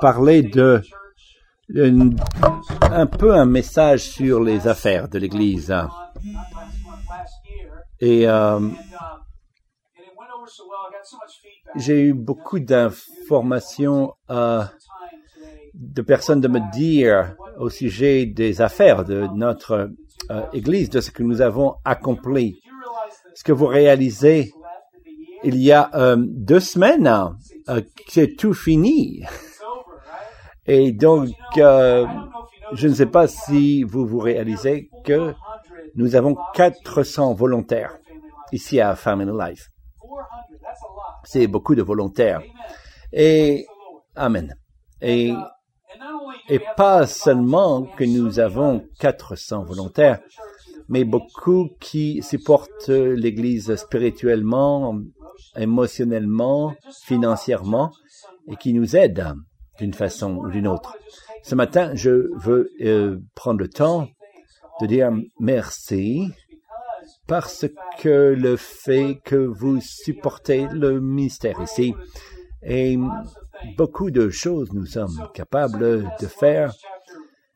parler de un, peu un message sur les affaires de l'Église. Et euh, j'ai eu beaucoup d'informations euh, de personnes de me dire au sujet des affaires de notre euh, Église, de ce que nous avons accompli. Ce que vous réalisez, il y a deux semaines, c'est tout fini. Et donc, euh, je ne sais pas si vous vous réalisez que nous avons 400 volontaires ici à Family Life. C'est beaucoup de volontaires. Et, Amen. Et, et pas seulement que nous avons 400 volontaires, mais beaucoup qui supportent l'Église spirituellement, émotionnellement, financièrement, et qui nous aident d'une façon ou d'une autre. Ce matin, je veux euh, prendre le temps de dire merci parce que le fait que vous supportez le ministère ici et beaucoup de choses nous sommes capables de faire.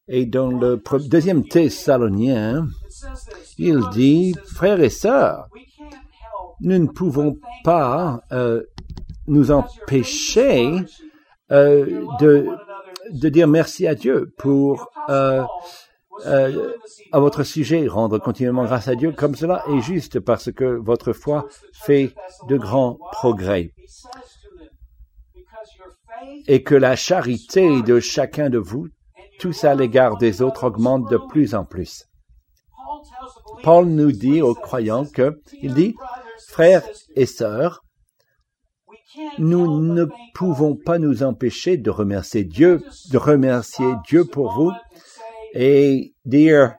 Et dans le deuxième Thessalonien, il dit, frères et sœurs, nous ne pouvons pas euh, nous empêcher euh, de, de dire merci à Dieu pour euh, euh, à votre sujet, rendre continuellement grâce à Dieu comme cela est juste parce que votre foi fait de grands progrès et que la charité de chacun de vous, tous à l'égard des autres, augmente de plus en plus. Paul nous dit aux croyants que, il dit, frères et sœurs, nous ne pouvons pas nous empêcher de remercier Dieu, de remercier Dieu pour vous et dire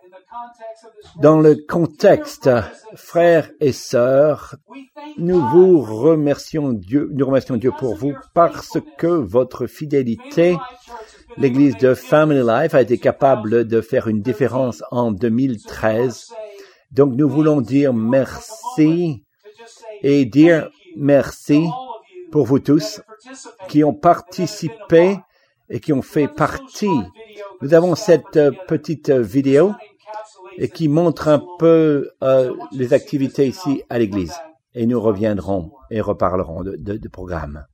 dans le contexte, frères et sœurs, nous vous remercions Dieu, nous remercions Dieu pour vous parce que votre fidélité, l'église de Family Life a été capable de faire une différence en 2013. Donc nous voulons dire merci et dire merci pour vous tous qui ont participé et qui ont fait partie. Nous avons cette petite vidéo et qui montre un peu euh, les activités ici à l'église. Et nous reviendrons et reparlerons de, de programme.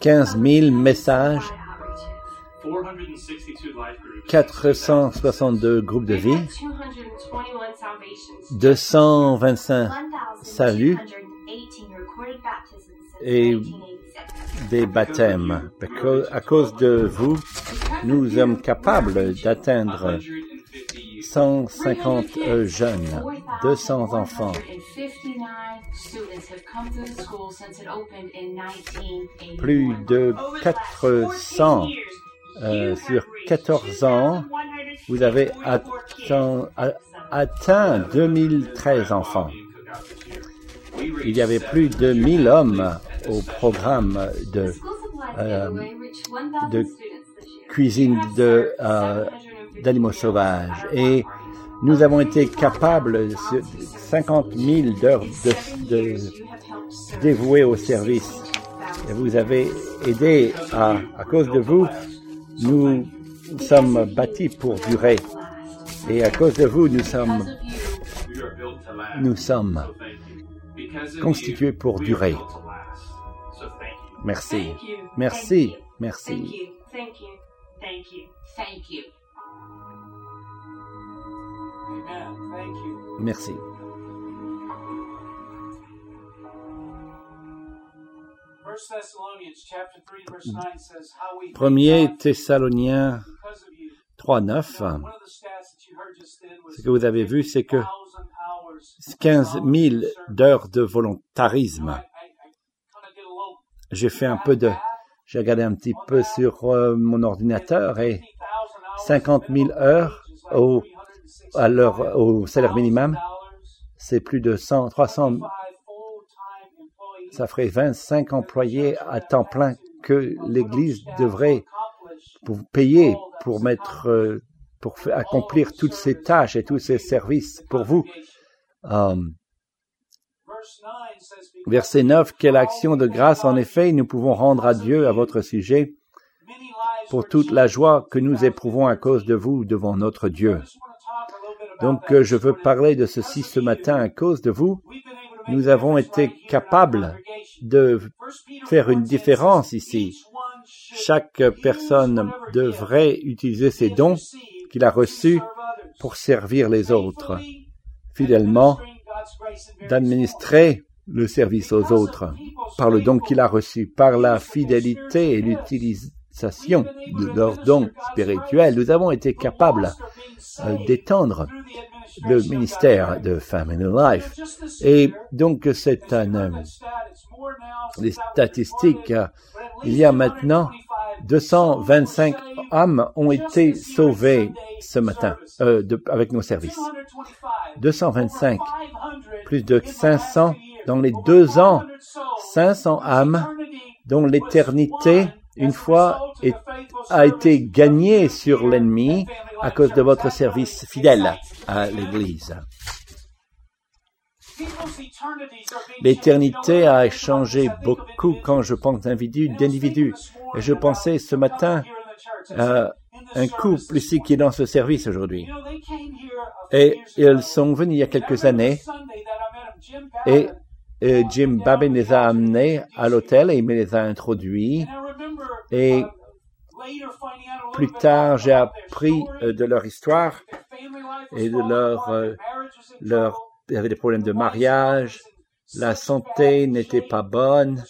15 000 messages, 462 life groups, 462 groupes de vie, 221 salvations, 225 saluts 1,218 recorded baptisms since et 1987. des baptêmes. Parce que, à cause de vous, nous sommes capables d'atteindre 150 150 euh, jeunes, 200 enfants. 4,459 students have come to the school since it opened in 1981. Plus de 400 euh, sur 14 ans, vous avez atteint, a- atteint 2013 enfants. Il y avait plus de 1000 hommes au programme de euh, Giveaway reached 1,000 de students this year. cuisine de, euh, d'animaux sauvages. Et nous avons été capables, sur 50 000 d'heures de, de dévouées au service. Et vous avez aidé à, à cause de vous, nous sommes bâtis pour durer. Et à cause de vous, nous sommes, We are built to last. nous sommes constitués pour durer. Merci. Merci. Thank Merci. you. Thank you. Thank you. Thank you. Thank Premier God Thessaloniens because of you. 3, 9. One of the stats that you heard just then was Ce que vous avez vu, c'est que 1,000 hours 15 000 of service. d'heures de volontarisme. J'ai fait un peu de, j'ai regardé un petit peu sur euh, mon ordinateur et 50 000 heures au, à l'heure, au salaire minimum, c'est plus de 100, 300, ça ferait 25 employés à temps plein que l'Église devrait payer pour mettre euh, pour accomplir toutes ces tâches et tous ces services pour vous. Euh, Verse 9 says, "Because verset 9, quelle action de grâce en effet nous pouvons rendre à Dieu à votre sujet pour toute la joie que nous éprouvons à cause de vous devant notre you." I Dieu. Donc euh, je veux parler de ceci ce matin à cause de vous. Nous avons été capables de faire une 4 says, différence ici. "Each one should Chaque personne devrait utiliser ses dons qu'il a reçus pour servir les autres, fidèlement administering God's grace in various forms." d'administrer le service aux autres par le don qu'il a reçu, par la fidélité et l'utilisation de leurs dons spirituels. Nous avons été capables euh, d'étendre le ministère de Family Life. Et donc c'est un, euh, les statistiques, euh, il y a maintenant 225 âmes ont été sauvées ce matin avec nos services. 225, plus de 500 dans les deux ans, 500 âmes dont l'éternité, une fois, a été gagnée sur l'ennemi à cause de votre service fidèle à l'Église. L'éternité a changé beaucoup quand je pense d'individus, d'individus. Et je pensais ce matin à un couple ici qui est dans ce service aujourd'hui. Et ils sont venus il y a quelques années et, et Jim Babin les a amenés à l'hôtel et il me les a introduits. Et plus tard, j'ai appris euh, de leur histoire et de leur, euh, leur, il y avait des problèmes de mariage, la santé n'était pas bonne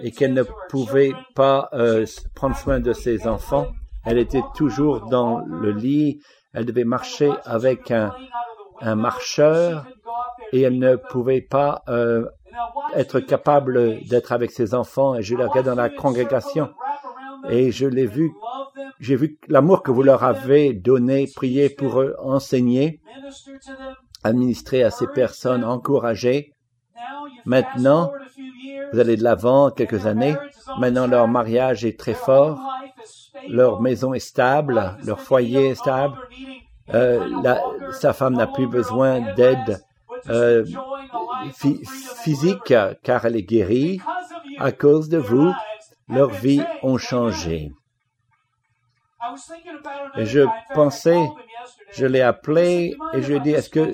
et qu'elle ne pouvait pas euh, prendre soin de ses enfants. Elle était toujours dans le lit, elle devait marcher avec un, un marcheur et elle ne pouvait pas être capable d'être avec ses enfants. Et je la regarde dans la congrégation et je l'ai vu, j'ai vu l'amour que vous leur avez donné, prier pour eux, enseigner, administrer à ces personnes, encourager. Maintenant, vous allez de l'avant quelques années. Maintenant, leur mariage est très fort, leur maison est stable, leur foyer est stable. Euh, sa femme n'a plus besoin d'aide euh, phy- physique car elle est guérie. À cause de vous, leurs vies ont changé. Je pensais, je l'ai appelé et je lui ai dit, est-ce que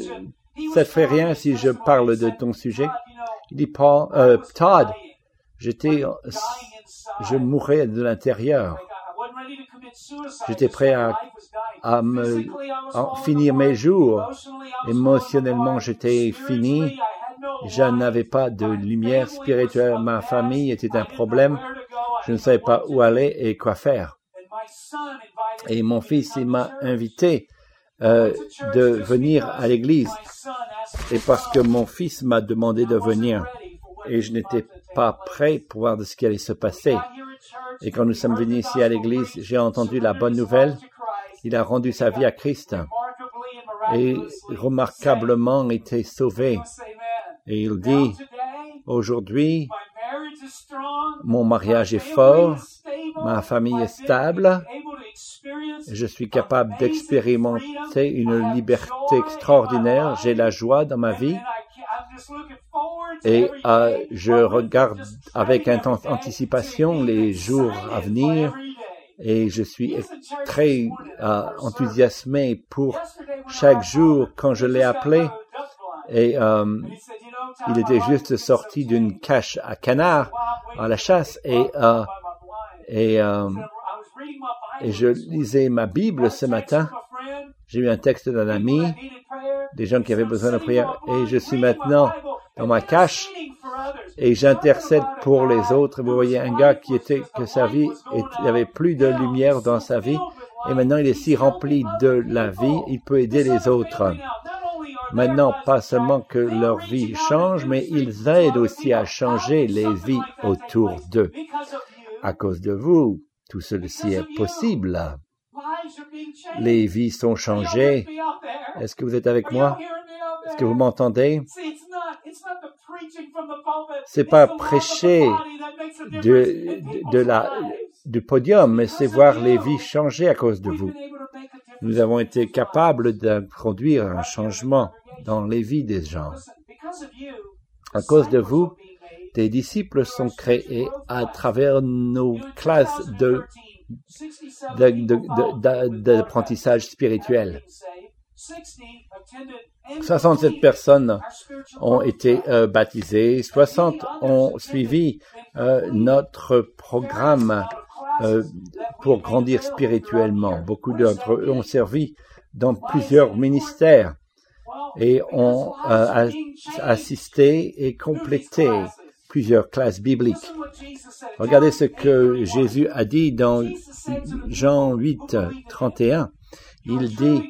ça te fait rien si je parle de ton sujet? Il dit, Paul, euh, Todd, j'étais, je mourais de l'intérieur. J'étais prêt à, à me en finir mes jours. Émotionnellement, j'étais fini. Je n'avais pas de lumière spirituelle. Ma famille était un problème. Je ne savais pas où aller et quoi faire. Et mon fils, il m'a invité euh, de venir à l'église. Et parce que mon fils m'a demandé de venir. Et je n'étais pas prêt pour voir de ce qui allait se passer. Et quand nous sommes venus ici à l'église, j'ai entendu la bonne nouvelle. Il a rendu sa vie à Christ et remarquablement été sauvé. Et il dit, aujourd'hui, mon mariage est fort, ma famille est stable, je suis capable d'expérimenter une liberté extraordinaire, j'ai la joie dans ma vie. Et euh, je regarde avec inten- anticipation les jours à venir et je suis très euh, enthousiasmé pour chaque jour quand je l'ai appelé. Et euh, il était juste sorti d'une cache à canard à la chasse et euh, et, euh, et je lisais ma Bible ce matin. J'ai eu un texte d'un ami, des gens qui avaient besoin de prière et je suis maintenant dans ma cache et j'intercède pour les autres. Vous voyez un gars qui était que sa vie, est- il avait plus de lumière dans sa vie et maintenant il est si rempli de la vie, il peut aider les autres. Maintenant, pas seulement que leur vie change, mais ils aident aussi à changer les vies autour d'eux. À cause de vous, tout ceci est possible. Les vies sont changées. Est-ce que vous êtes avec moi? Est-ce que vous m'entendez? c'est pas prêcher de, de, la, du podium, mais c'est voir les vies changer à cause de vous. Nous avons été capables de produire un changement dans les vies des gens. À cause de vous, des disciples sont créés à travers nos classes de d'apprentissage spirituel. 67 personnes ont été euh, baptisées, 60 ont suivi euh, notre programme euh, pour grandir spirituellement. Beaucoup d'entre eux ont servi dans plusieurs ministères et ont euh, assisté et complété plusieurs classes bibliques. Regardez ce que Jésus a dit dans Jean 8, 31. Il dit,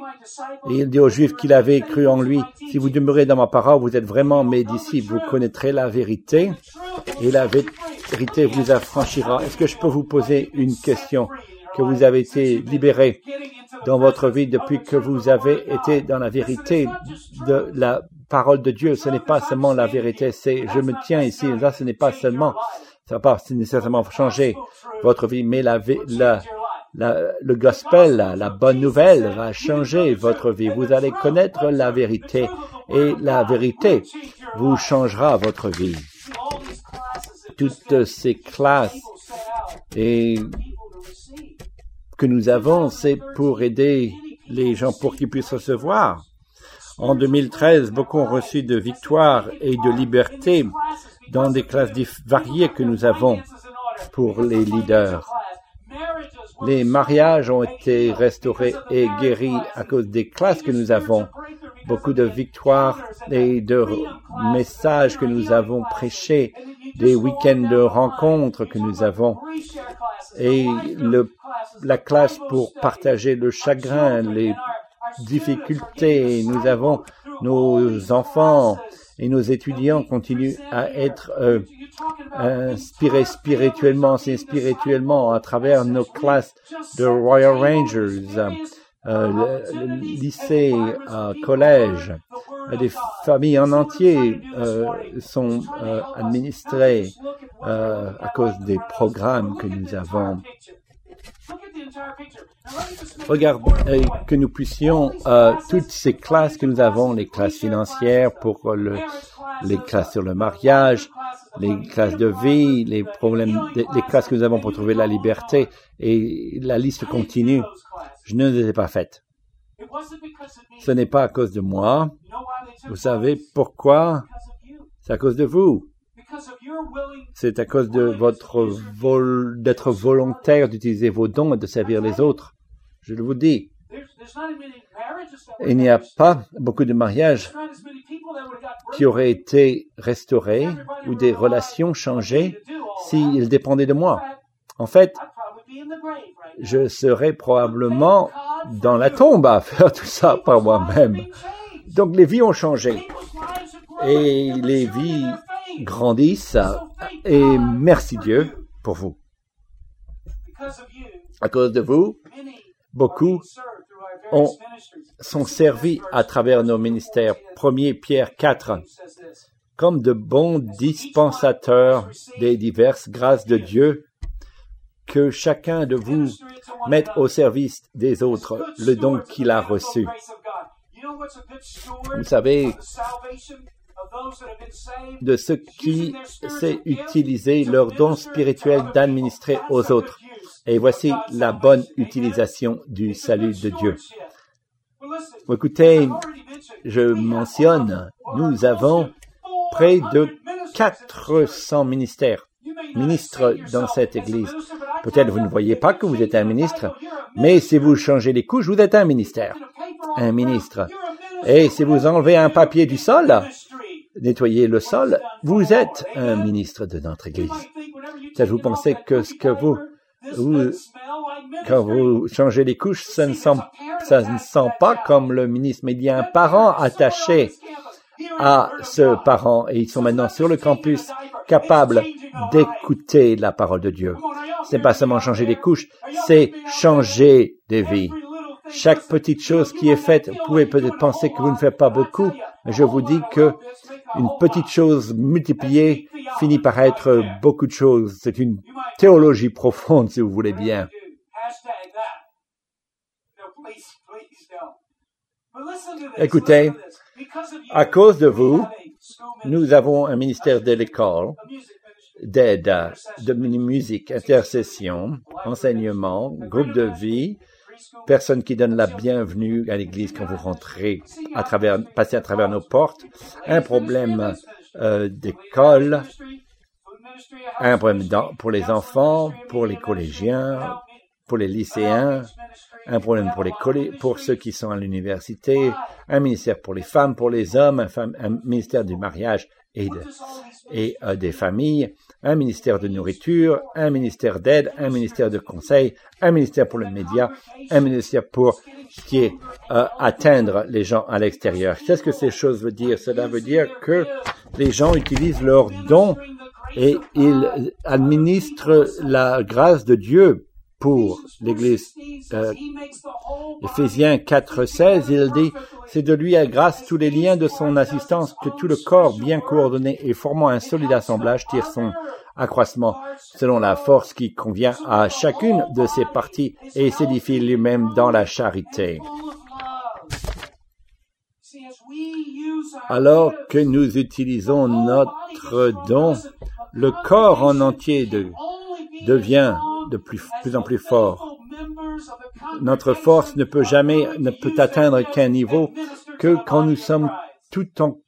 il dit aux Juifs qu'il avait cru en lui, si vous demeurez dans ma parole, vous êtes vraiment mes disciples, vous connaîtrez la vérité et la vérité vous affranchira. Est-ce que je peux vous poser une question que vous avez été libéré dans votre vie depuis que vous avez été dans la vérité de la parole de Dieu? Ce n'est pas seulement la vérité, c'est je me tiens ici, là ce n'est pas seulement, ça va pas nécessairement changer votre vie, mais la, la, la, le gospel, la bonne nouvelle va changer votre vie. Vous allez connaître la vérité et la vérité vous changera votre vie. Toutes ces classes et que nous avons, c'est pour aider les gens pour qu'ils puissent recevoir. En 2013, beaucoup ont reçu de victoires et de liberté dans des classes variées que nous avons pour les leaders. Les mariages ont été restaurés et guéris à cause des classes que nous avons. Beaucoup de victoires et de messages que nous avons prêchés, des week-ends de rencontres que nous avons et le, la classe pour partager le chagrin, les difficultés. Nous avons nos enfants et nos étudiants continuent à être euh, inspirés spirituellement, spirituellement à travers nos classes de Royal Rangers, euh, le, lycée, euh, collège. Des familles en entier euh, sont euh, administrées euh, à cause des programmes que nous avons. Regarde, que nous puissions, euh, toutes ces classes que nous avons, les classes financières pour le, les classes sur le mariage, les classes de vie, les problèmes, les classes que nous avons pour trouver la liberté, et la liste continue. Je ne les ai pas faites. Ce n'est pas à cause de moi. Vous savez pourquoi? C'est à cause de vous. C'est à cause de votre vol, d'être volontaire d'utiliser vos dons et de servir les autres. Je vous dis. Il n'y a pas beaucoup de mariages qui auraient été restaurés ou des relations changées s'ils dépendaient de moi. En fait, je serais probablement dans la tombe à faire tout ça par moi-même. Donc les vies ont changé. Et les vies grandissent et merci Dieu pour vous. À cause de vous, beaucoup ont, sont servis à travers nos ministères. Premier Pierre 4, comme de bons dispensateurs des diverses grâces de Dieu, que chacun de vous mette au service des autres le don qu'il a reçu. Vous savez, de ceux qui sait utiliser leur don spirituel d'administrer aux autres. Et voici la bonne utilisation du salut de Dieu. Écoutez, je mentionne, nous avons près de 400 ministères, ministres dans cette église. Peut-être vous ne voyez pas que vous êtes un ministre, mais si vous changez les couches, vous êtes un ministère, un ministre. Et si vous enlevez un papier du sol, nettoyez le sol, vous êtes un ministre de notre Église. Vous pensez que ce que vous, quand vous changez les couches, ça ne sent, sent pas comme le ministre, mais il y a un parent attaché à ce parent et ils sont maintenant sur le campus capables d'écouter la parole de Dieu. C'est pas seulement changer les couches, c'est changer des vies. Chaque petite chose qui est faite, vous pouvez peut-être penser que vous ne faites pas beaucoup, Je vous dis que une petite chose multipliée finit par être beaucoup de choses. C'est une théologie profonde, si vous voulez bien. Écoutez, À cause de vous, nous avons un ministère de l'école, d'aide, de musique, intercession, enseignement, groupe de vie, personnes qui donnent la bienvenue à l'église quand vous rentrez à passez à travers nos portes, un problème euh, d'école, un problème pour les enfants, pour les collégiens, pour les lycéens, un problème pour ceux qui sont à l'université, un ministère pour les femmes, pour les hommes, un ministère du mariage et, euh, des familles, un ministère de nourriture, un ministère d'aide, un ministère de conseil, un ministère pour les médias, un ministère pour ce qui est euh, atteindre les gens à l'extérieur. Qu'est-ce que ces choses veulent dire Cela veut dire que les gens utilisent leurs dons et ils administrent la grâce de Dieu pour l'Église. Euh, Éphésiens 4, 16, il dit, c'est de lui à grâce tous les liens de son assistance que tout le corps bien coordonné et formant un solide assemblage tire son accroissement selon la force qui convient à chacune de ses parties et s'édifie lui-même dans la charité. Alors que nous utilisons notre don, le corps en entier de- devient de plus, en plus fort. Notre force ne peut jamais, ne peut atteindre qu'un niveau que quand nous sommes tout en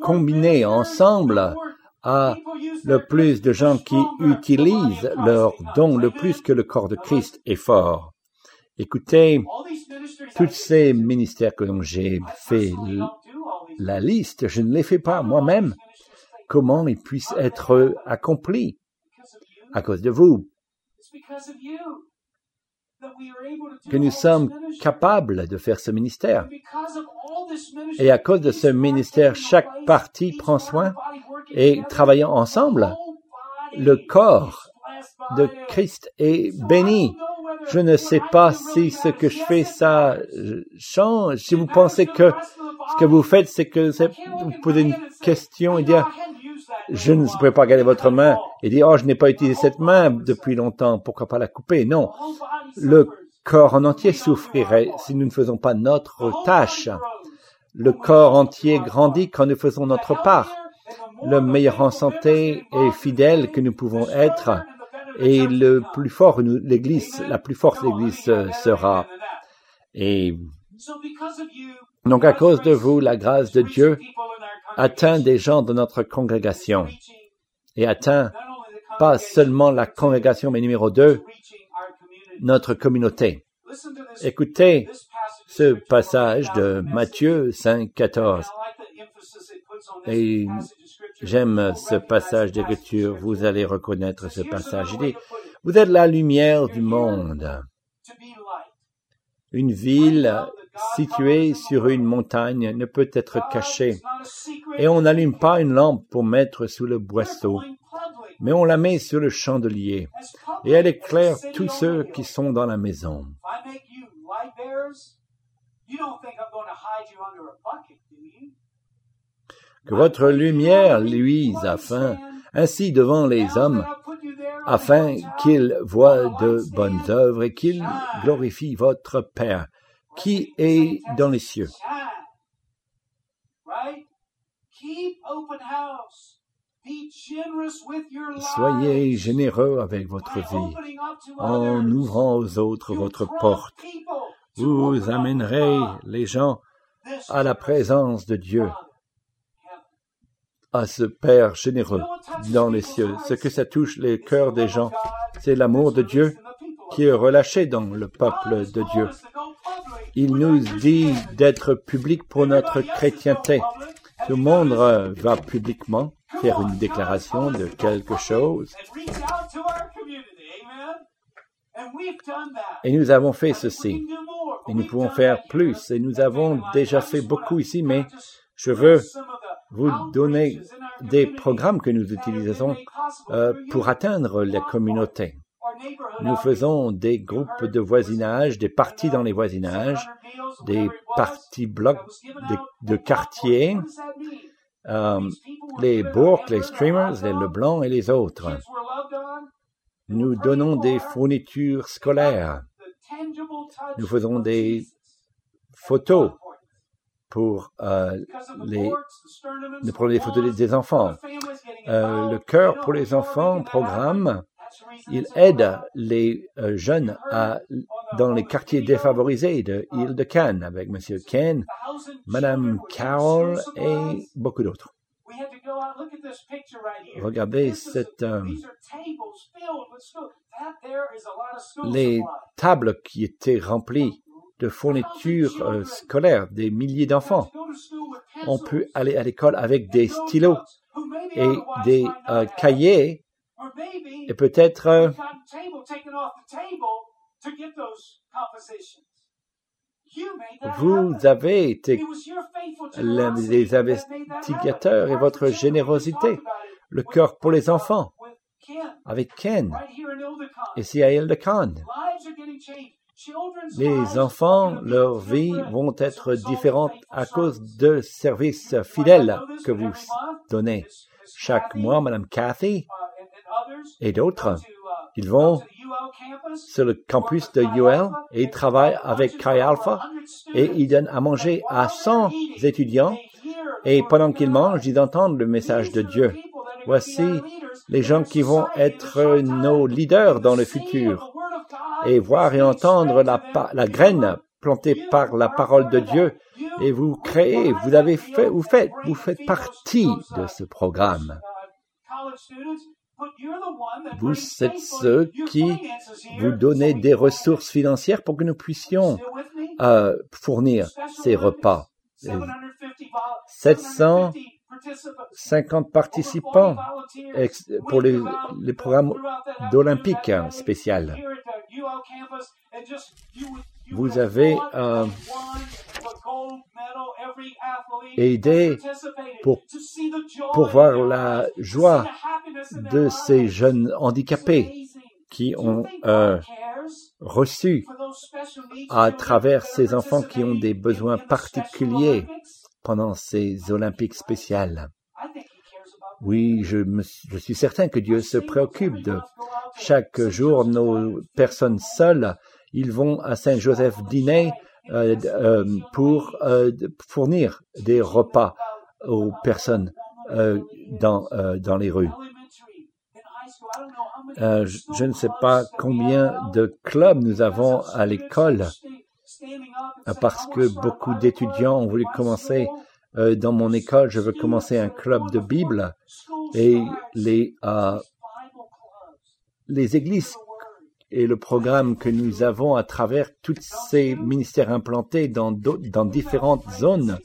combinés ensemble à le plus de gens qui utilisent leurs dons, le plus que le corps de Christ est fort. Écoutez, tous ces ministères que j'ai fait la liste, je ne les fais pas moi-même. Comment ils puissent être accomplis? À cause de vous, que nous sommes capables de faire ce ministère. Et à cause de ce ministère, chaque partie prend soin et travaillant ensemble, le corps de Christ est béni. Je ne sais pas si ce que je fais, ça change. Si vous pensez que ce que vous faites, c'est que vous posez une question et dire, je ne pourrais pas garder votre main et dire, oh, je n'ai pas utilisé cette main depuis longtemps, pourquoi pas la couper? Non. Le corps en entier souffrirait si nous ne faisons pas notre tâche. Le corps entier grandit quand nous faisons notre part. Le meilleur en santé et fidèle que nous pouvons être et le plus fort, l'église, la plus forte l'église sera. Et donc à cause de vous, la grâce de Dieu atteint des gens de notre congrégation et atteint pas seulement la congrégation, mais numéro deux, notre communauté. Écoutez ce passage de Matthieu 5, 14. Et j'aime ce passage d'écriture. Vous allez reconnaître ce passage. Il dit, vous êtes la lumière du monde. Une ville située sur une montagne ne peut être cachée. Et on n'allume pas une lampe pour mettre sous le boisseau, mais on la met sur le chandelier. Et elle éclaire tous ceux qui sont dans la maison. Que votre lumière luise afin, ainsi devant les hommes, afin qu'ils voient de bonnes œuvres et qu'ils glorifient votre Père qui est dans les cieux? Soyez généreux avec votre vie en ouvrant aux autres votre porte. Vous amènerez les gens à la présence de Dieu, à ce Père généreux dans les cieux. Ce que ça touche les cœurs des gens, c'est l'amour de Dieu qui est relâché dans le peuple de Dieu. Il nous dit d'être public pour notre chrétienté. Tout le monde euh, va publiquement faire une déclaration de quelque chose. Et nous avons fait ceci. Et nous pouvons faire plus. Et nous avons déjà fait beaucoup ici, mais je veux vous donner des programmes que nous utilisons euh, pour atteindre la communauté. Nous faisons des groupes de voisinage, des parties dans les voisinages, des parties blocs de, de quartier, euh, les Bourques, les Streamers, les Leblanc et les autres. Nous donnons des fournitures scolaires. Nous faisons des photos pour euh, les, prendre des photos des, des enfants. Euh, le cœur pour les enfants programme, il aide les euh, jeunes dans les quartiers défavorisés de l'île de Cannes avec Monsieur Ken, Madame Carroll et beaucoup d'autres. Regardez cette, euh, les tables qui étaient remplies de fournitures euh, scolaires, des milliers d'enfants. On peut aller à l'école avec des stylos et des cahiers et peut-être euh, vous avez été l'un des investigateurs et votre générosité, le cœur pour les enfants, avec Ken, ici à Ildecon. Les enfants, leur vie vont être différentes à cause de services fidèles que vous donnez. Chaque mois, Madame Cathy et d'autres, ils vont sur le campus de UL et ils travaillent avec Chi Alpha et ils donnent à manger à 100 étudiants et pendant qu'ils mangent, ils entendent le message de Dieu. Voici les gens qui vont être nos leaders dans le futur et voir et entendre la, la graine plantée par la parole de Dieu et vous créez, vous avez fait, vous faites, vous faites partie de ce programme. Vous êtes ceux qui vous donnez des ressources financières pour que nous puissions euh, fournir ces repas. 750 participants pour les, les programmes d'Olympique spécial. Vous avez euh, aidé pour, pour voir la joie de ces jeunes handicapés qui ont euh, reçu à travers ces enfants qui ont des besoins particuliers pendant ces Olympiques spéciales. Oui, je, suis certain que Dieu se préoccupe de chaque jour nos personnes seules. Ils vont à Saint-Joseph dîner euh, euh, pour euh, fournir des repas aux personnes euh, dans, euh, dans les rues. Euh, je, ne sais pas combien de clubs nous avons à l'école parce que beaucoup d'étudiants ont voulu commencer euh, dans mon école, je veux commencer un club de Bible et les, euh, les églises et le programme que nous avons à travers tous ces ministères implantés dans, dans différentes zones.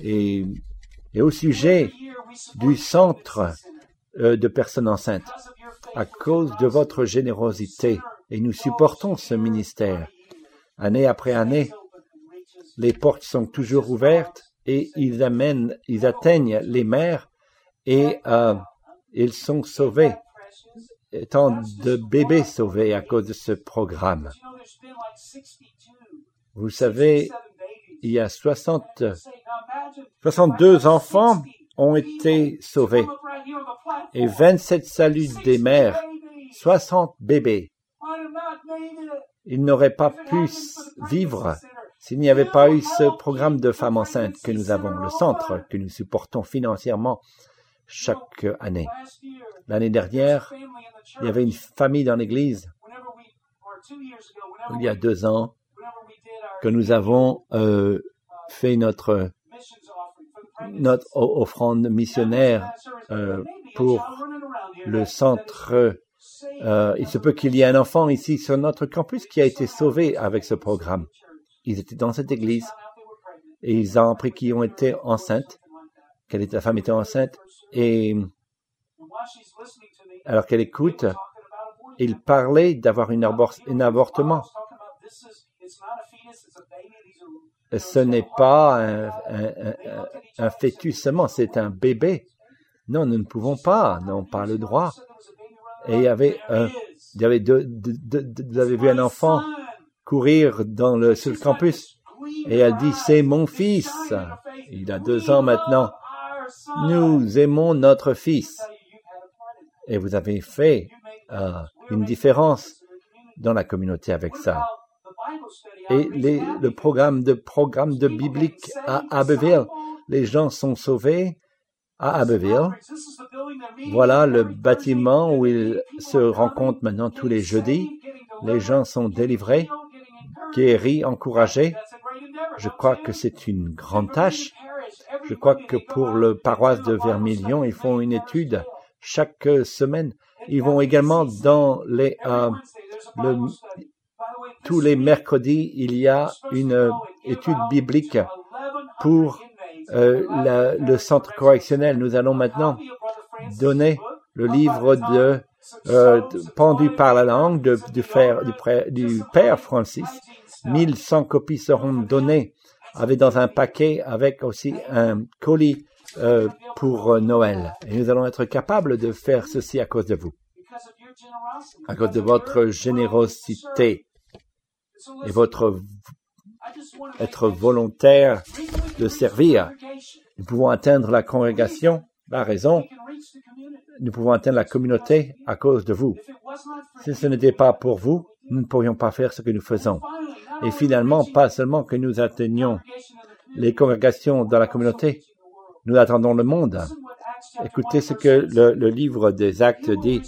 Et, et au sujet du centre euh, de personnes enceintes. À cause de votre générosité, et nous supportons ce ministère. Année après année, les portes sont toujours ouvertes et ils amènent, ils atteignent les mères et euh, ils sont sauvés, étant de bébés sauvés à cause de ce programme. Vous savez, il y a 60, 62 enfants ont été sauvés et 27 saluts des mères, 60 bébés. Ils n'auraient pas pu vivre s'il n'y avait pas eu ce programme de femmes enceintes que nous avons, le centre que nous supportons financièrement chaque année. L'année dernière, il y avait une famille dans l'église, il y a deux ans, que nous avons euh, fait notre, notre offrande missionnaire euh, pour le centre. Euh, il se peut qu'il y ait un enfant ici sur notre campus qui a été sauvé avec ce programme. Ils étaient dans cette église et ils ont appris qu'ils ont été enceintes, que la femme était enceinte et alors qu'elle écoute, il parlait d'avoir un avortement. Ce n'est pas un, un, fœtus seulement, c'est un bébé. Non, nous ne pouvons pas, n'avons pas le droit. Et il y avait un, Il y avait deux- vous avez vu un enfant courir dans le, sur le campus et elle dit, c'est mon fils. Il a deux ans maintenant. Nous aimons notre fils. Et vous avez fait euh, une différence dans la communauté avec ça. Et les, le programme de programme de biblique à Abbeville, les gens sont sauvés à Abbeville. Voilà le bâtiment où ils se rencontrent maintenant tous les jeudis. Les gens sont délivrés, guéris, encouragés. Je crois que c'est une grande tâche. Je crois que pour le paroisse de Vermilion, ils font une étude chaque semaine. Ils vont également dans les euh, le- tous les mercredis, il y a une euh, étude biblique pour euh, le centre correctionnel. Nous allons maintenant donner le livre de euh, pendu par la langue du, père Francis. 1100 copies seront données avec dans un paquet avec aussi un colis pour Noël. Et nous allons être capables de faire ceci à cause de vous, à cause de votre générosité et votre être volontaire de servir. Nous pouvons atteindre la congrégation, la raison, nous pouvons atteindre la communauté à cause de vous. Si ce n'était pas pour vous, nous ne pourrions pas faire ce que nous faisons. Et finalement, pas seulement que nous atteignions les congrégations dans la communauté, nous attendons le monde. Écoutez ce que le, le livre des actes dit.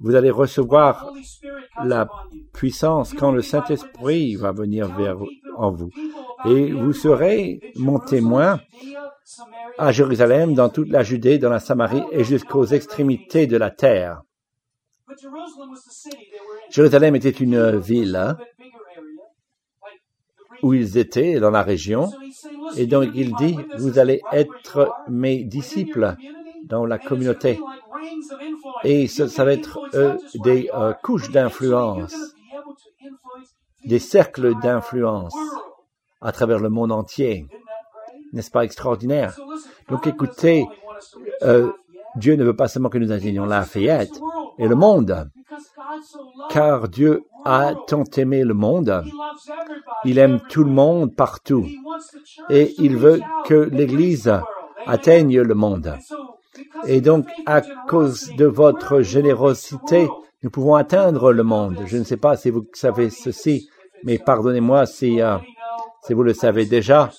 Vous allez recevoir la puissance quand le Saint-Esprit va venir vers en vous. Et vous serez mon témoin à Jérusalem, dans toute la Judée, dans la Samarie et jusqu'aux extrémités de la terre. Jérusalem était une ville hein, où ils étaient dans la région. Et donc il dit, vous allez être mes disciples dans la communauté. Et ça, ça va être euh, des euh, couches d'influence, des cercles d'influence à travers le monde entier. N'est-ce pas extraordinaire? Donc écoutez, euh, Dieu ne veut pas seulement que nous atteignions Lafayette et le monde, car Dieu a tant aimé le monde, il aime tout le monde partout, et il veut que l'Église atteigne le monde. Et donc, à cause de votre générosité, nous pouvons atteindre le monde. Je ne sais pas si vous savez ceci, mais pardonnez-moi si, euh, vous le savez déjà.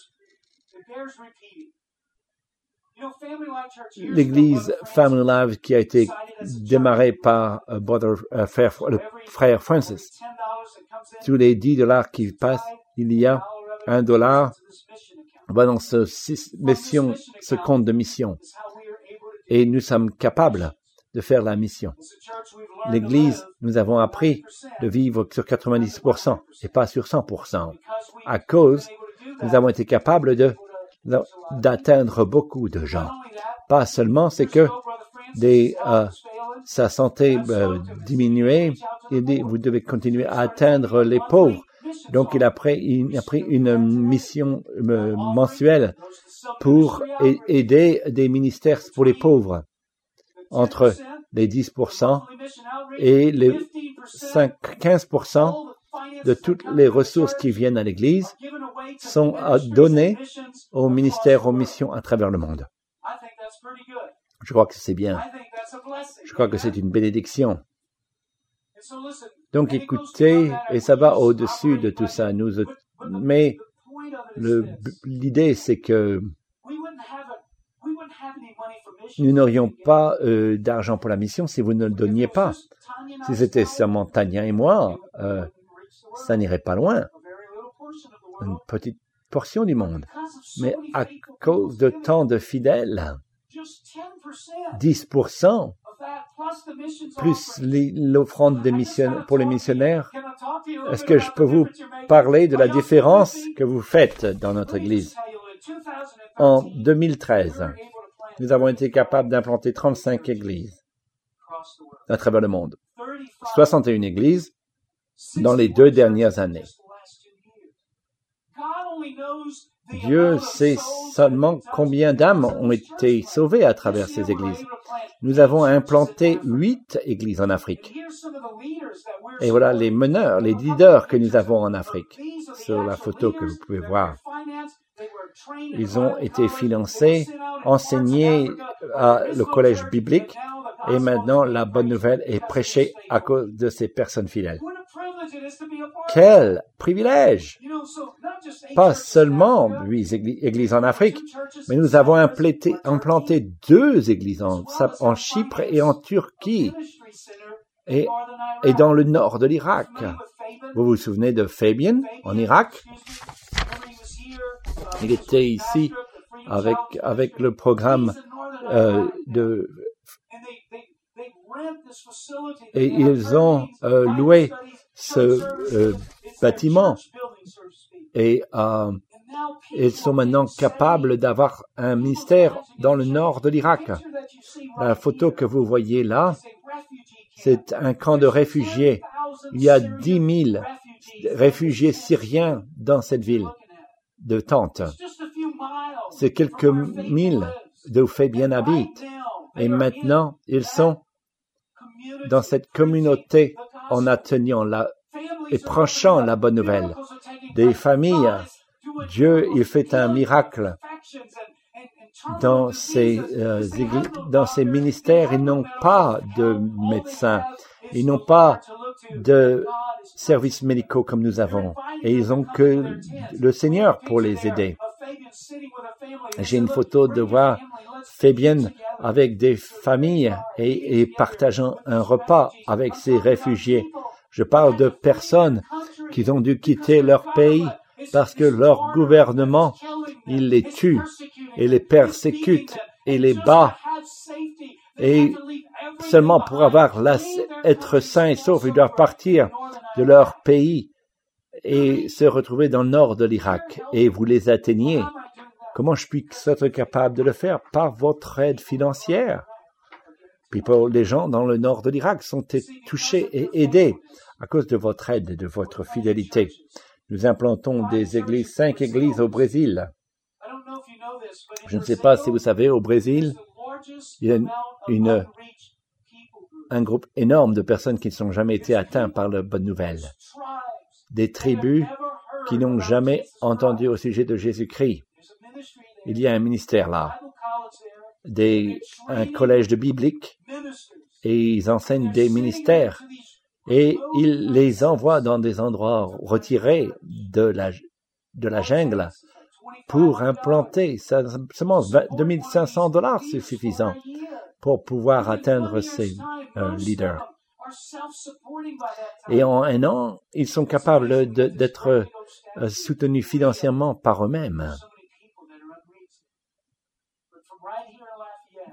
L'église Family Life qui a été démarrée par euh, euh, frère, le frère Francis, tous les 10 dollars qui passent, il y a un dollar va dans ce, mission, ce compte de mission. Et nous sommes capables de faire la mission. L'Église, nous avons appris de vivre sur 90% et pas sur 100%. À cause, nous avons été capables d'atteindre beaucoup de gens. Pas seulement, c'est que des, euh, sa santé euh, diminuait, il dit, vous devez continuer à atteindre les pauvres. Donc, il a pris, il a pris une mission euh, mensuelle pour aider des ministères pour les pauvres entre les 10% et les 5, 15% de toutes les ressources qui viennent à l'Église sont données au ministère, aux missions à travers le monde. Je crois que c'est bien. Je crois que c'est une bénédiction. Donc écoutez, et ça va au-dessus de tout ça. Nous, mais l'idée, c'est que nous n'aurions pas euh, d'argent pour la mission si vous ne le donniez pas. Si c'était seulement Tania et moi, euh, ça n'irait pas loin. Une petite portion du monde. Mais à cause de tant de fidèles, 10% plus l'offrande pour les missionnaires, est-ce que je peux vous parler de la différence que vous faites dans notre Église? En 2013, nous avons été capables d'implanter 35 églises à travers le monde. 61 églises dans les deux dernières années. Dieu sait seulement combien d'âmes ont été sauvées à travers ces églises. Nous avons implanté huit églises en Afrique. Et voilà les meneurs, les leaders que nous avons en Afrique. Sur la photo que vous pouvez voir. Ils ont été financés, enseignés à le collège biblique et maintenant la bonne nouvelle est prêchée à cause de ces personnes fidèles. Quel privilège! Pas seulement huit églises en Afrique, mais nous avons implanté, implanté deux églises en, en, Chypre et en Turquie. et, et dans le nord de l'Irak. Vous vous souvenez de Fabian en Irak? Il était ici avec, avec le programme euh, de et ils ont euh, loué ce euh, bâtiment et euh, ils sont maintenant capables d'avoir un ministère dans le nord de l'Irak. La photo que vous voyez là, c'est un camp de réfugiés. Il y a dix mille réfugiés syriens dans cette ville de tentes. C'est quelques milles d'où Fabien habite. Et maintenant, ils sont dans cette communauté en atteignant la et prêchant la bonne nouvelle. Des familles, Dieu, il fait un miracle dans ces, euh, dans ces ministères. Ils n'ont pas de médecins, ils n'ont pas de services médicaux comme nous avons, et ils ont que le Seigneur pour les aider. J'ai une photo de voir Fabienne avec des familles et, partageant un repas avec ces réfugiés. Je parle de personnes qui ont dû quitter leur pays parce que leur gouvernement, il les tue et les persécute et les bat. Et seulement pour avoir être sains et saufs, ils doivent partir de leur pays et se retrouver dans le nord de l'Irak. Et vous les atteignez. Comment je puis être capable de le faire Par votre aide financière? Les gens dans le nord de l'Irak sont touchés et aidés à cause de votre aide et de votre fidélité. Nous implantons des églises, cinq églises au Brésil. Je ne sais pas si vous savez, au Brésil, il y a un groupe énorme de personnes qui ne sont jamais été atteints par la bonne nouvelle. Des tribus qui n'ont jamais entendu au sujet de Jésus-Christ. Il y a un ministère là, des, un collège de biblique, et ils enseignent des ministères, et ils les envoient dans des endroits retirés de la, de la jungle pour implanter. Seulement 2500 dollars, c'est suffisant pour pouvoir atteindre ces euh, leaders. Et en un an, ils sont capables d'être euh, soutenus financièrement par eux-mêmes.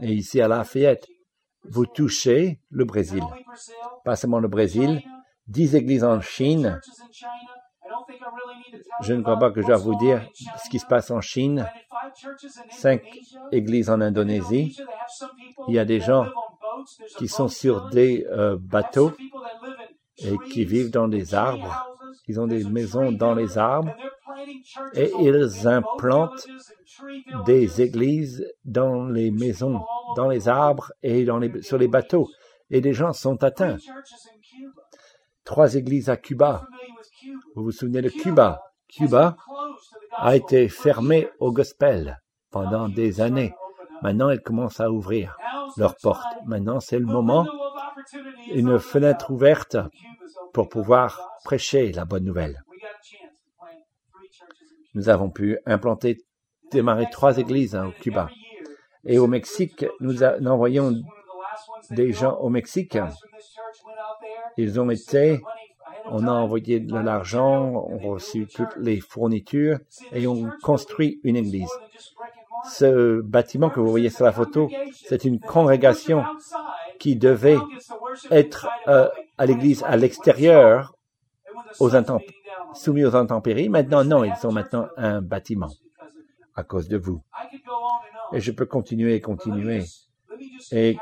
Et ici à Lafayette, vous touchez le Brésil. Pas seulement le Brésil, dix églises en Chine. Je ne crois pas que je dois vous dire ce qui se passe en Chine. Cinq églises en Indonésie. Il y a des gens qui sont sur des euh, bateaux et qui vivent dans des arbres. Ils ont des maisons dans les arbres et ils implantent des églises dans les maisons, dans les arbres et dans les, sur les bateaux. Et des gens sont atteints. Trois églises à Cuba. Vous vous souvenez de Cuba Cuba? a été fermée au gospel pendant des années. Maintenant, elles commencent à ouvrir leurs portes. Maintenant, c'est le moment, une fenêtre ouverte pour pouvoir prêcher la bonne nouvelle. Nous avons pu implanter, démarrer trois églises hein, au Cuba. Et au Mexique, nous, envoyons des gens au Mexique. Ils ont été, on a envoyé de l'argent, on a reçu toutes les fournitures et on construit une église. Ce bâtiment que vous voyez sur la photo, c'est une congrégation qui devait être euh, à l'église à l'extérieur, aux soumis aux intempéries. Maintenant, non, ils sont maintenant un bâtiment à cause de vous. Et je peux continuer et continuer. Et,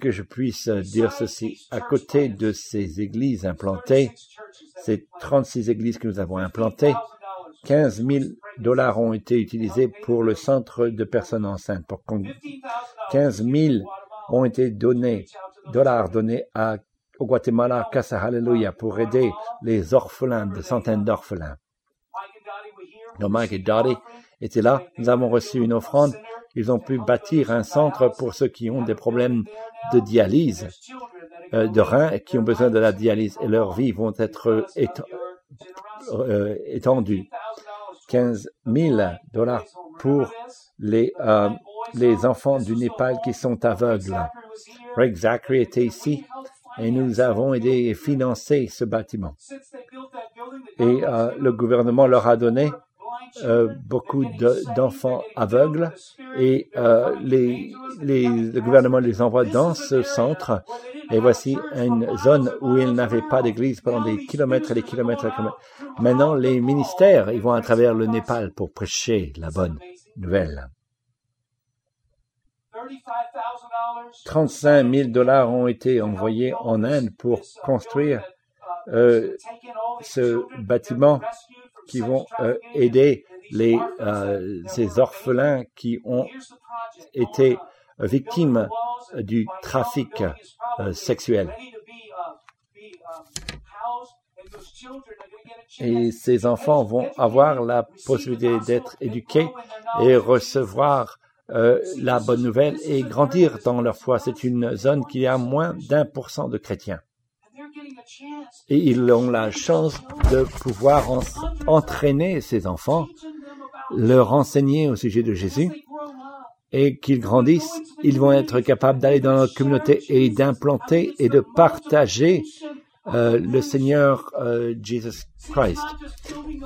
que je puisse dire ceci. À côté de ces églises implantées, ces 36 églises que nous avons implantées, 15 000 dollars ont été utilisés pour le centre de personnes enceintes. Pour qu'on- 15 000 ont été donnés, dollars donnés à, au Guatemala, Casa Hallelujah, pour aider les orphelins, de centaines d'orphelins. Donc Mike et Dottie étaient là. Nous avons reçu une offrande. Ils ont pu bâtir un centre pour ceux qui ont des problèmes de dialyse, euh, de reins qui ont besoin de la dialyse. Et leurs vies vont être euh, étendues. 15 000 dollars pour les, euh, les enfants du Népal qui sont aveugles. Rick Zachary était ici et nous avons aidé et financé ce bâtiment. Et euh, le gouvernement leur a donné euh, beaucoup de- d'enfants aveugles et euh, les, les, le gouvernement les envoie dans ce centre. Et voici une zone où ils n'avaient pas d'église pendant des kilomètres et des kilomètres. Maintenant, les ministères, ils vont à travers le Népal pour prêcher la bonne nouvelle. 35 000 dollars ont été envoyés en Inde pour construire euh, ce bâtiment qui vont euh, aider les, euh, ces orphelins qui ont été victimes du trafic sexuel. Et ces enfants vont avoir la possibilité d'être éduqués et recevoir euh, la bonne nouvelle et grandir dans leur foi. C'est une zone qui a moins d'un pour cent de chrétiens. Et ils ont la chance de pouvoir en- entraîner ces enfants, leur enseigner au sujet de Jésus et qu'ils grandissent, ils vont être capables d'aller dans notre communauté et d'implanter et de partager euh, le Seigneur euh, Jesus Christ.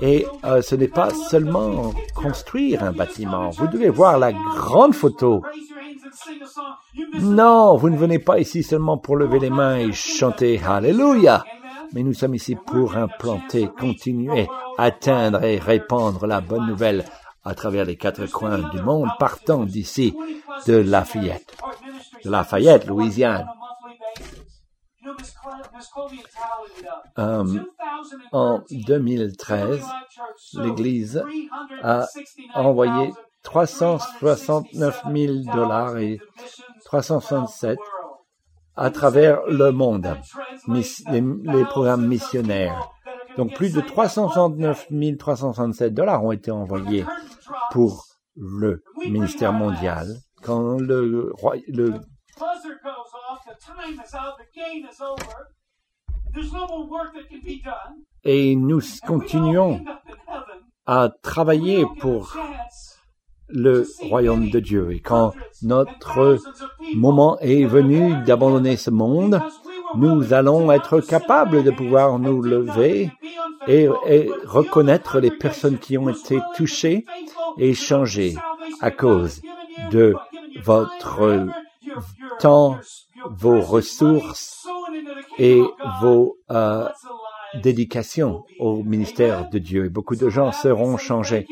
Et euh, ce n'est pas seulement construire un bâtiment. Vous devez voir la grande photo. Non, vous ne venez pas ici seulement pour lever les mains et chanter Alléluia. Mais nous sommes ici pour implanter, continuer, atteindre et répandre la bonne nouvelle à travers les quatre coins du monde, partant d'ici de Lafayette, Lafayette, Louisiane. Euh, en 2013, l'Église a envoyé 369 000 dollars et 367 à travers le monde, les, les programmes missionnaires. Donc plus de 369 367 dollars ont été envoyés pour le ministère mondial. Quand le, le et nous continuons à travailler pour le royaume de Dieu. Et quand notre moment est venu d'abandonner ce monde, nous allons être capables de pouvoir nous lever et, et reconnaître les personnes qui ont été touchées et changées à cause de votre temps, vos ressources et vos euh, dédications au ministère de Dieu. Et beaucoup de gens seront changés.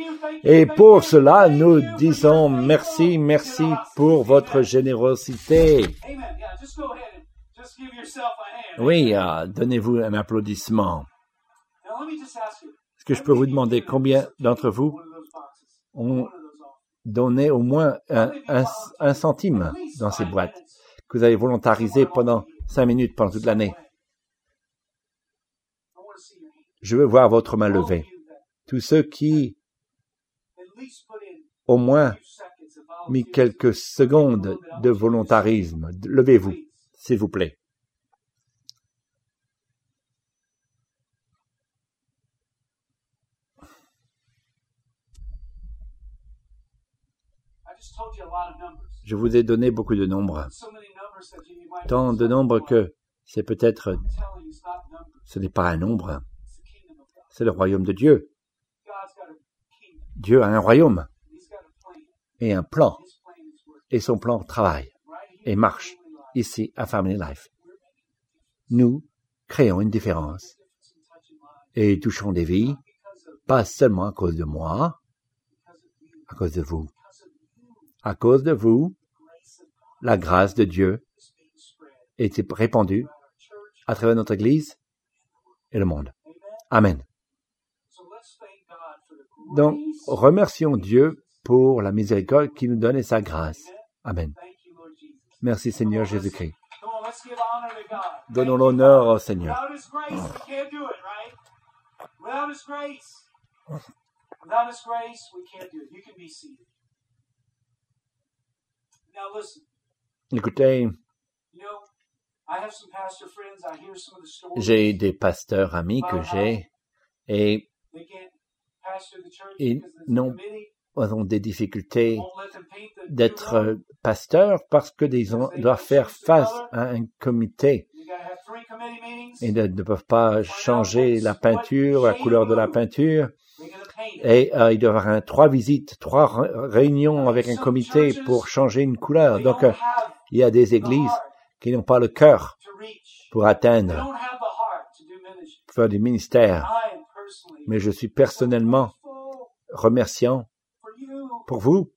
Et pour cela, nous disons merci, merci pour votre générosité. Oui, euh, donnez-vous un applaudissement. Est-ce que je peux vous demander combien d'entre vous ont donné au moins un centime dans ces boîtes? Que vous avez volontarisé pendant cinq minutes pendant toute l'année? Je veux voir votre main levée. Tous ceux qui, au moins, mis quelques secondes de volontarisme, levez-vous, s'il vous plaît. Je vous ai donné beaucoup de nombres, Tant de nombres que c'est peut-être, ce n'est pas un nombre, c'est le royaume de Dieu. Dieu a un royaume et un plan, et son plan travaille et marche ici à Family Life. Nous créons une différence et touchons des vies, pas seulement à cause de moi, à cause de vous. À cause de vous, la grâce de Dieu répandue our church. à travers notre Église et le monde. Amen. Donc, remercions Dieu pour la miséricorde qu'il nous donne et sa grâce. Amen. Merci Seigneur Jésus-Christ. Donnons l'honneur au Seigneur. Écoutez, j'ai des pasteurs amis que j'ai et ils ont des difficultés d'être pasteurs parce que ils ont- doivent faire face à un comité. Et ne, ne peuvent pas changer la peinture, la couleur de la peinture. Et euh, il doit y avoir un, trois visites, trois ré- réunions avec un comité pour changer une couleur. Donc, euh, il y a des églises qui n'ont pas le cœur pour atteindre, pour faire du ministère. Mais je suis personnellement remerciant pour vous.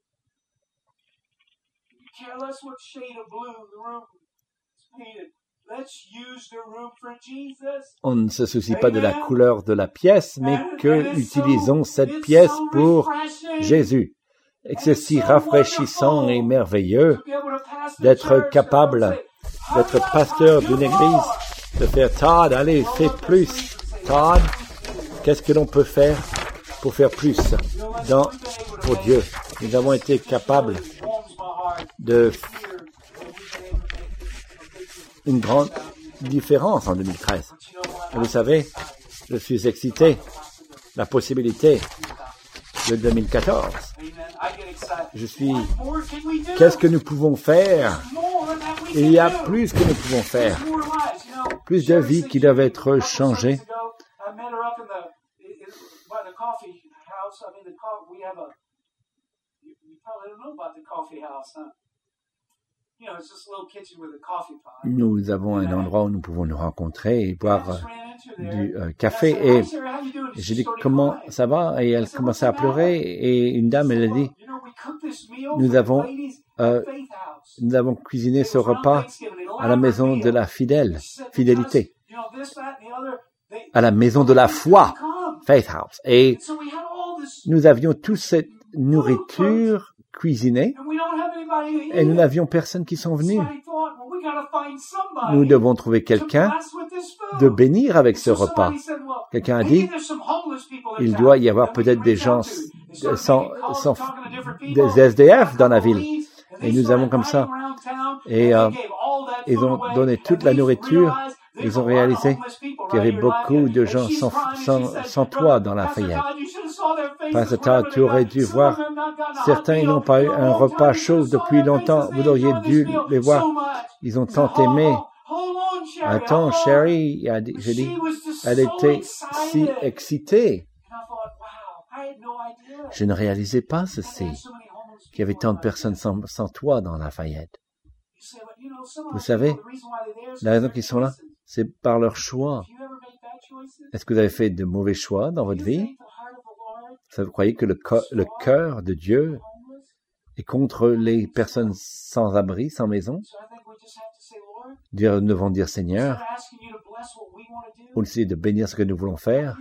On ne se soucie pas de la couleur de la pièce, mais que utilisons cette pièce pour Jésus. Et que c'est si rafraîchissant et merveilleux d'être capable d'être pasteur d'une église, de faire Todd, allez, fais plus. Todd, qu'est-ce que l'on peut faire pour faire plus dans, pour Dieu? Nous avons été capables de une grande différence en 2013. Et vous savez, je suis excité. La possibilité de 2014. Je suis, qu'est-ce que nous pouvons faire? Il y a plus que nous pouvons faire. Plus de vies qui doivent être changées. Nous avons un endroit où nous pouvons nous rencontrer et boire du euh, café et j'ai dit comment ça va? Et elle commençait à pleurer et une dame elle a dit Nous avons, euh, nous avons cuisiné ce repas à la maison de la fidèle, fidélité, "Because, you know, this, that, and the other, they- à la maison de la foi, come." Faith House. Et nous avions toute cette nourriture cuisinée et nous n'avions personne qui sont venus. Nous devons trouver quelqu'un de bénir avec ce repas. Quelqu'un a dit, il doit y avoir peut-être des gens sans, sans, des SDF dans la ville. Et nous avons comme ça. Et, euh, ils ont donné toute la nourriture. Ils ont réalisé qu'il y avait beaucoup de gens sans, sans, sans "Brother, toit dans la Fayette. Pasteur Todd, tu aurais dû voir, certains n'ont pas eu un repas chaud depuis longtemps. Vous auriez dû les voir. Ils ont tant "Hold aimé. Attends, hold on." Sherry, j'ai dit, elle était si excitée. Je ne réalisais pas ceci, qu'il y avait tant de personnes Lafayette. sans, sans toit dans la Fayette. You say, but, you know, some of Vous savez, La raison qu'ils sont là, c'est par leur choix. Est-ce que vous avez fait de mauvais choix dans votre vie? Vous croyez que le, cœur de Dieu est contre les personnes sans abri, sans maison? Nous devons dire Seigneur, au lieu de bénir ce que nous voulons faire,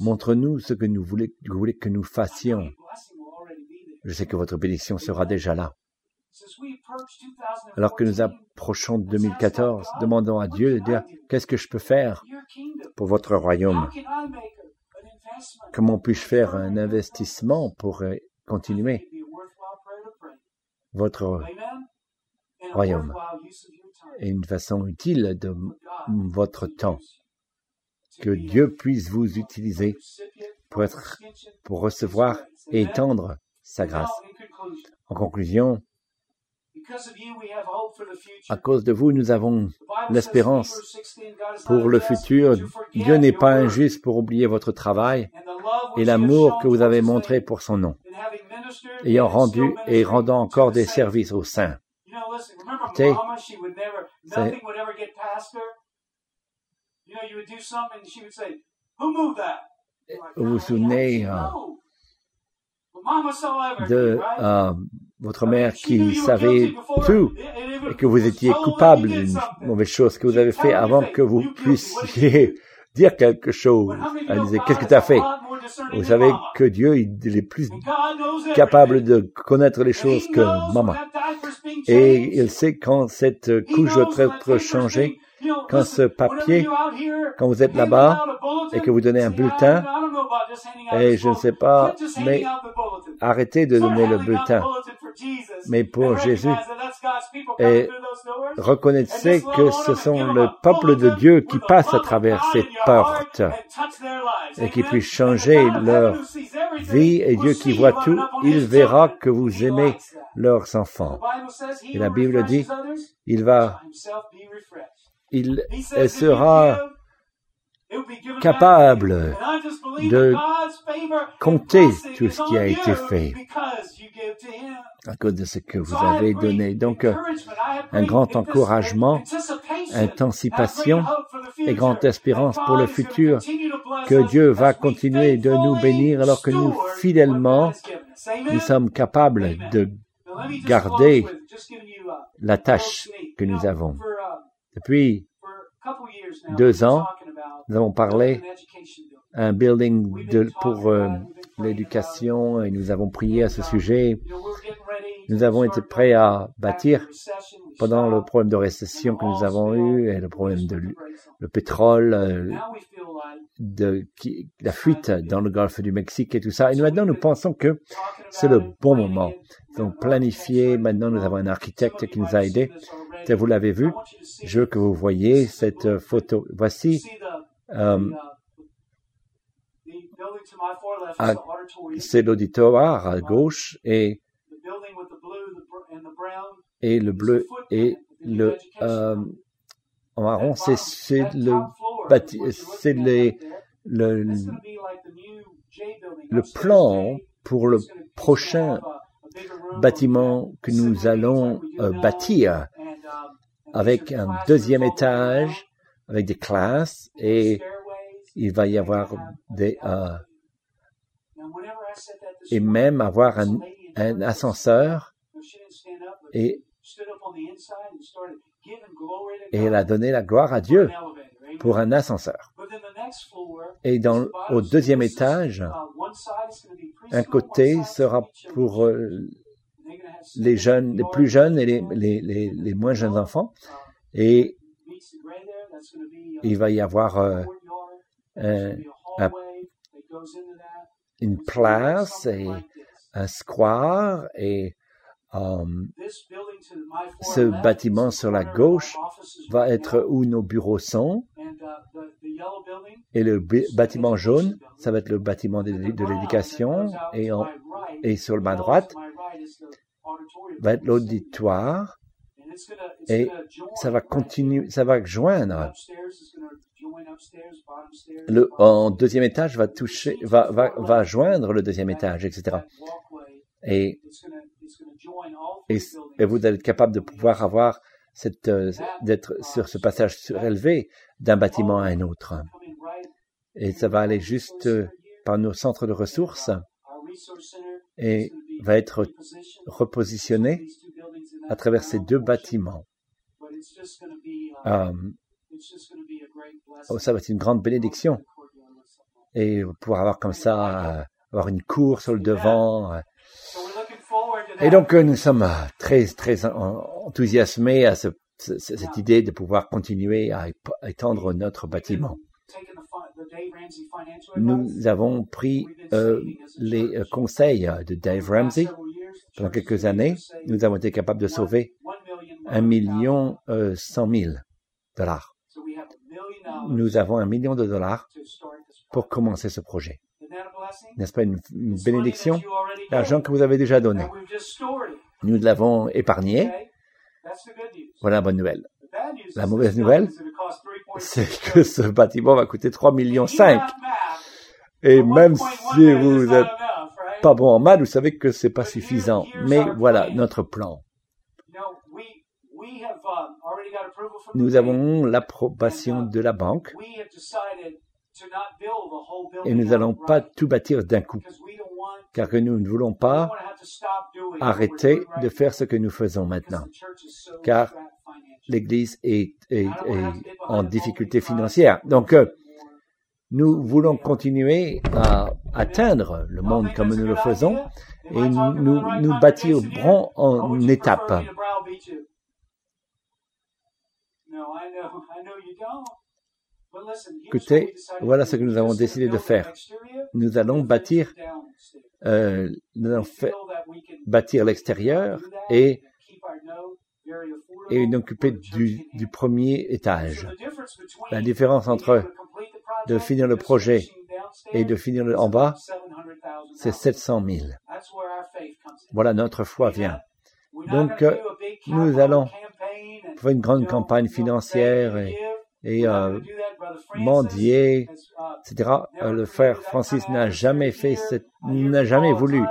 montre-nous ce que nous voulez, vous voulez que nous fassions. Je sais que votre bénédiction sera déjà là. Since we approach 2014, Alors que nous approchons de 2014, demandons à Dieu de dire qu'est-ce que je peux faire pour votre royaume? Comment puis-je faire un investissement pour euh, continuer? Votre Royaume. et une façon utile de votre temps. Que Dieu puisse vous utiliser pour être, pour recevoir et étendre sa grâce. En conclusion, à cause de vous, nous avons l'espérance Hebrews 16, God is pour le futur. Dieu n'est pas injuste pour oublier votre travail et l'amour que vous avez montré pour son nom, ayant rendu et rendant encore des services aux saints. Écoutez, Vous vous "God, souvenez, de euh, votre mère qui savait tout et que vous étiez coupable d'une mauvaise chose que vous avez fait avant que vous puissiez dire quelque chose. Elle disait, qu'est-ce que tu as fait? Vous savez que Dieu, il est plus capable de connaître les choses que maman. Et il sait quand cette couche doit être changée, quand ce papier, quand vous êtes là-bas et que vous donnez un bulletin, et je ne sais pas, mais arrêtez de donner le bulletin. Mais pour Jésus, et reconnaissez que ce sont le peuple de Dieu qui passe à travers ces portes. et qui puisse changer leur vie et Dieu qui voit tout, il verra que vous aimez leurs enfants. Et la Bible dit, il va, il sera capable de compter tout ce qui a été fait à cause de ce que vous avez donné. Donc, euh, un grand encouragement, intensipation et grande espérance pour le futur. que Dieu va continuer de nous bénir alors que nous, fidèlement, nous sommes capables de garder la tâche que nous avons. Depuis deux ans, nous avons parlé un building de, pour euh, l'éducation et nous avons prié à ce sujet. Nous avons été prêts à bâtir pendant le problème de récession que nous avons eu et le problème de le pétrole, euh, de qui, la fuite dans le golfe du Mexique et tout ça. Et maintenant, nous pensons que c'est le bon moment. Donc, planifier. Maintenant, nous avons un architecte qui nous a aidés. Vous l'avez vu. Je veux que vous voyez cette photo. Voici euh, ah, c'est l'auditoire à gauche et, et le bleu et le euh, marron, c'est le c'est les le, le plan pour le prochain bâtiment que nous allons euh, bâtir avec un deuxième étage, avec des classes et il va y avoir des euh, et même avoir un ascenseur et, et elle a donné la gloire à Dieu pour un ascenseur. Et dans, au deuxième étage, un côté sera pour euh, les jeunes, les plus jeunes et les, les, les, les moins jeunes enfants. Et il va y avoir euh, un, un, une place et un square et um, ce bâtiment sur la gauche va être où nos bureaux sont. Et le bâtiment jaune, ça va être le bâtiment de, de l'éducation et, en, et sur le main droite va être l'auditoire. Et ça va continuer, ça va joindre. Le en deuxième étage va toucher, va, va, va joindre le deuxième étage, etc. Et, et, et vous allez être capable de pouvoir avoir cette, euh, d'être sur ce passage surélevé d'un bâtiment à un autre. Et ça va aller juste euh, par nos centres de ressources et va être repositionné à travers ces deux bâtiments. Um, oh, ça va être une grande bénédiction. Et pouvoir avoir comme ça, euh, avoir une cour sur le devant. Euh. Et donc, euh, nous sommes très, très enthousiasmés à ce, cette idée de pouvoir continuer à étendre notre bâtiment. Nous avons pris euh, les conseils de Dave Ramsey pendant quelques années. Nous avons été capables de sauver un million euh, cent mille dollars. Nous avons un million de dollars pour commencer ce projet. N'est-ce pas une, bénédiction L'argent que vous avez déjà donné. Nous l'avons épargné. Voilà la bonne nouvelle. La mauvaise nouvelle, c'est que ce bâtiment va coûter 3 millions 5. Et même si vous n'êtes pas bon en maths, vous savez que c'est pas suffisant. Mais voilà notre plan. Nous avons l'approbation de la banque et nous n'allons pas tout bâtir d'un coup, car que nous ne voulons pas arrêter de faire ce que nous faisons maintenant, car l'Église est, est, est, en difficulté financière. Donc, euh, Nous voulons continuer à atteindre le monde comme nous le faisons et nous nous bâtirons en étapes. Écoutez, voilà ce que nous avons décidé de faire. Nous allons bâtir, euh, bâtir l'extérieur et, et nous occuper du, premier étage. La différence entre de finir le projet et de finir en bas, c'est 700 000. Voilà, notre foi vient. Donc, euh, nous allons faire une grande campagne financière et, et euh, mendier, etc. Euh, le frère Francis n'a jamais fait n'a jamais voulu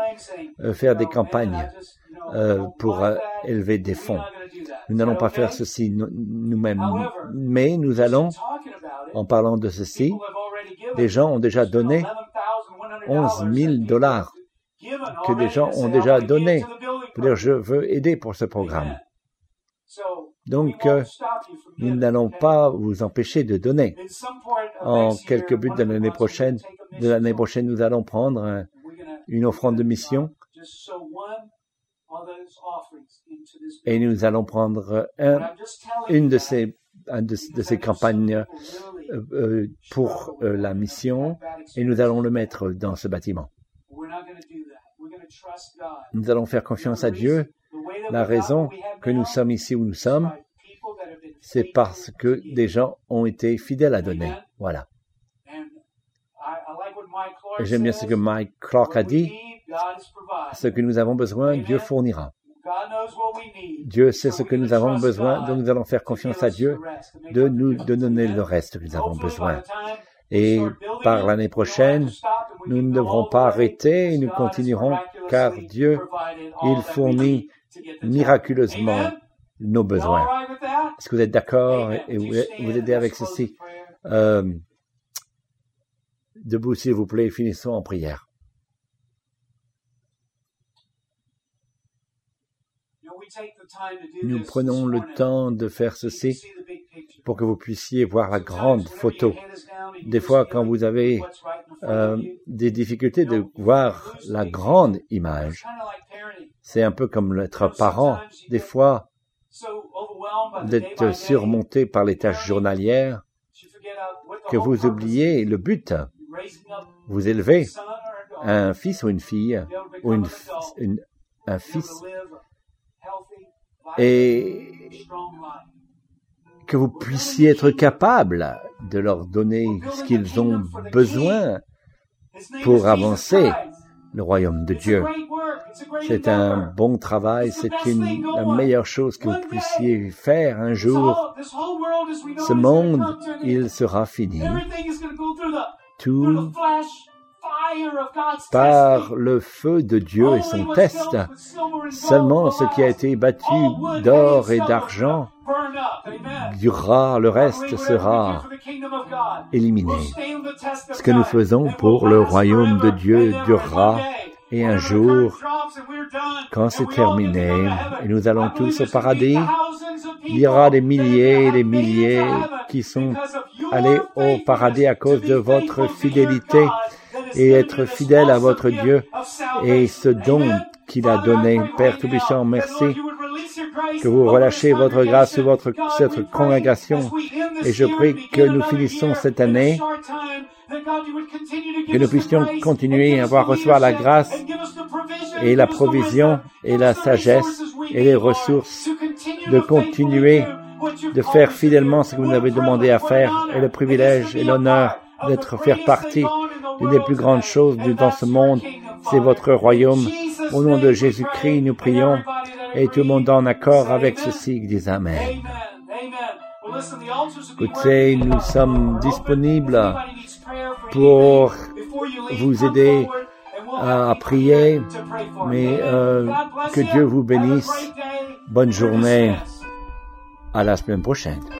euh, faire des campagnes euh, pour élever des fonds. Nous n'allons pas faire ceci nous- nous-mêmes, mais nous allons, en parlant de ceci, des gens ont déjà donné 11 000 dollars que des gens ont déjà donné dire je veux aider pour ce programme. Donc, euh, nous n'allons pas vous empêcher de donner. En quelques buts de l'année prochaine, de l'année prochaine, nous allons prendre euh, une offrande de mission et nous allons prendre un, une de ces, de, ces campagnes euh, euh, pour euh, la mission et nous allons le mettre dans ce bâtiment. Nous allons faire confiance à Dieu. La raison que nous sommes ici où nous sommes, c'est parce que des gens ont été fidèles à donner. Voilà. J'aime bien ce que Mike Clark a dit. Ce que nous avons besoin, Dieu fournira. Dieu sait ce que nous avons besoin, donc nous allons faire confiance à Dieu de nous de donner le reste que nous avons besoin. Et par l'année prochaine, nous ne devrons pas arrêter et nous continuerons car Dieu, il fournit miraculeusement nos besoins. Est-ce que vous êtes d'accord et vous, vous aidez avec ceci? euh, Debout, s'il vous plaît, finissons en prière. Nous prenons le temps de faire ceci pour que vous puissiez voir la grande photo. Des fois, quand vous avez euh, des difficultés de voir la grande image, c'est un peu comme être parent. Des fois, d'être surmonté par les tâches journalières, que vous oubliez le but. Vous élevez un fils ou une fille, ou un fils, et que vous puissiez être capable de leur donner ce qu'ils ont besoin pour avancer le royaume de Dieu. C'est un bon travail, c'est une, la meilleure chose que vous puissiez faire un jour. Ce monde, il sera fini. Tout par le feu de Dieu et son test. Seulement ce qui a été battu d'or et d'argent durera, le reste sera éliminé. Ce que nous faisons pour le royaume de Dieu durera et un jour, quand c'est terminé, et nous allons tous au paradis, il y aura des milliers et des milliers qui sont allés au paradis à cause de votre fidélité et être fidèle à votre Dieu et ce don qu'il a donné. Père Tout-Puissant, merci que vous relâchez votre grâce sur votre, cette congrégation et je prie que nous finissons cette année, que nous puissions continuer à avoir recevoir la grâce et la provision et la sagesse et les ressources de continuer de faire fidèlement ce que vous nous avez demandé à faire et le privilège et l'honneur d'être faire partie d'une des plus grandes choses dans ce monde, c'est votre royaume. Au nom de Jésus-Christ, nous prions et tout le monde en accord avec ceci dit Amen. Écoutez, nous sommes disponibles pour vous aider à prier, mais euh, que Dieu vous bénisse. Bonne journée. À la semaine prochaine.